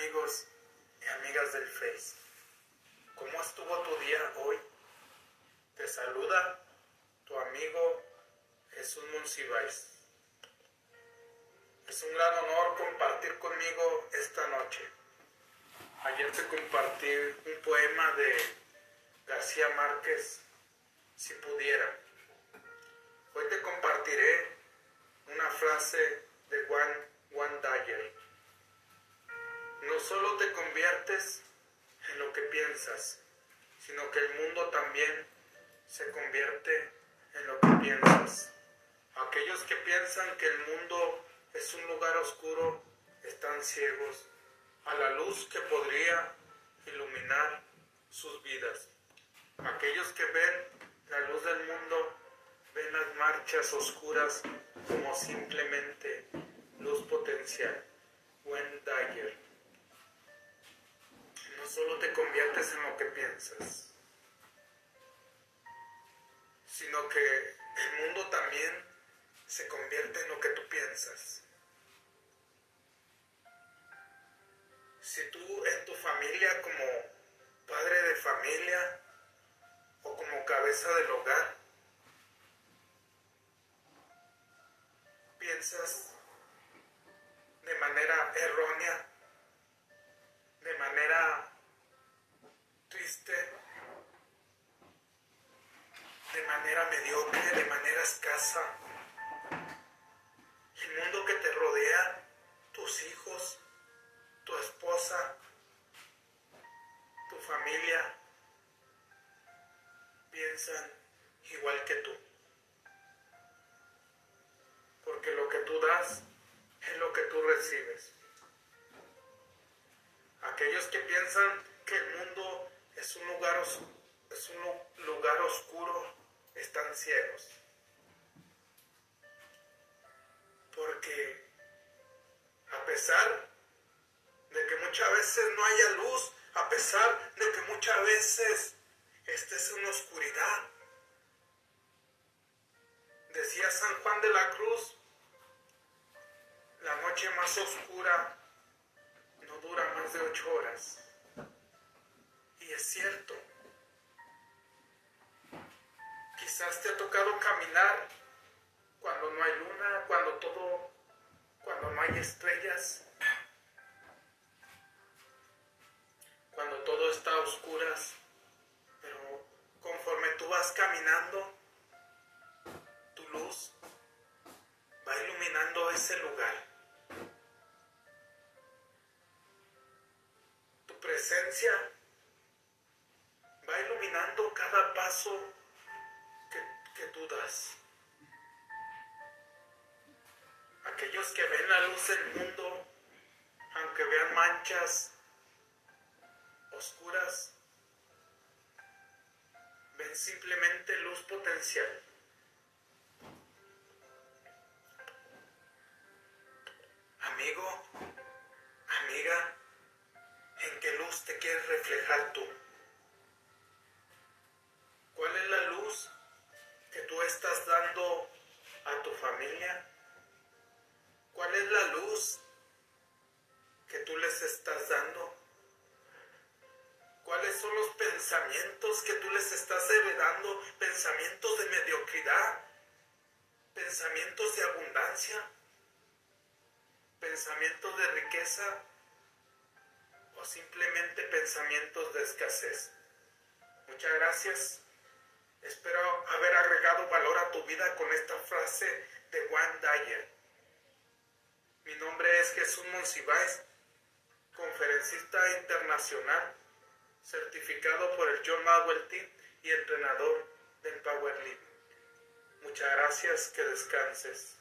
amigos y amigas del Face? ¿Cómo estuvo tu día hoy? Te saluda tu amigo Jesús Monsiváis. Es un gran honor compartir conmigo esta noche. Ayer te compartí un poema de García Márquez, si pudiera. Hoy te compartiré una frase de Juan, Juan Dyer. No solo te conviertes en lo que piensas, sino que el mundo también se convierte en lo que piensas. Aquellos que piensan que el mundo es un lugar oscuro están ciegos a la luz que podría iluminar sus vidas. Aquellos que ven la luz del mundo ven las marchas oscuras como simplemente luz potencial. No solo te conviertes en lo que piensas, sino que el mundo también se convierte en lo que tú piensas. Si tú en tu familia como padre de familia o como cabeza del hogar piensas mediocre, de manera escasa. El mundo que te rodea, tus hijos, tu esposa, tu familia, piensan igual que tú. Porque lo que tú das es lo que tú recibes. Aquellos que piensan que el mundo es un lugar, es un lugar oscuro ciegos. Porque a pesar de que muchas veces no haya luz, a pesar de que muchas veces estés en oscuridad, decía San Juan de la Cruz, la noche más oscura no dura más de ocho horas. Y es cierto. Quizás te ha tocado caminar cuando no hay luna, cuando todo, cuando no hay estrellas, cuando todo está a oscuras. Pero conforme tú vas caminando, tu luz va iluminando ese lugar. Tu presencia que tú das. Aquellos que ven la luz del mundo, aunque vean manchas oscuras, ven simplemente luz potencial. Amigo, amiga, ¿en qué luz te quieres reflejar tú? ¿Cuál es la luz que tú estás dando a tu familia? ¿Cuál es la luz que tú les estás dando? ¿Cuáles son los pensamientos que tú les estás heredando? Pensamientos de mediocridad, pensamientos de abundancia, pensamientos de riqueza o simplemente pensamientos de escasez. Muchas gracias. Espero con esta frase de Juan Dyer. Mi nombre es Jesús Monsiváis, conferencista internacional, certificado por el John Maxwell Team y entrenador del Power League. Muchas gracias, que descanses.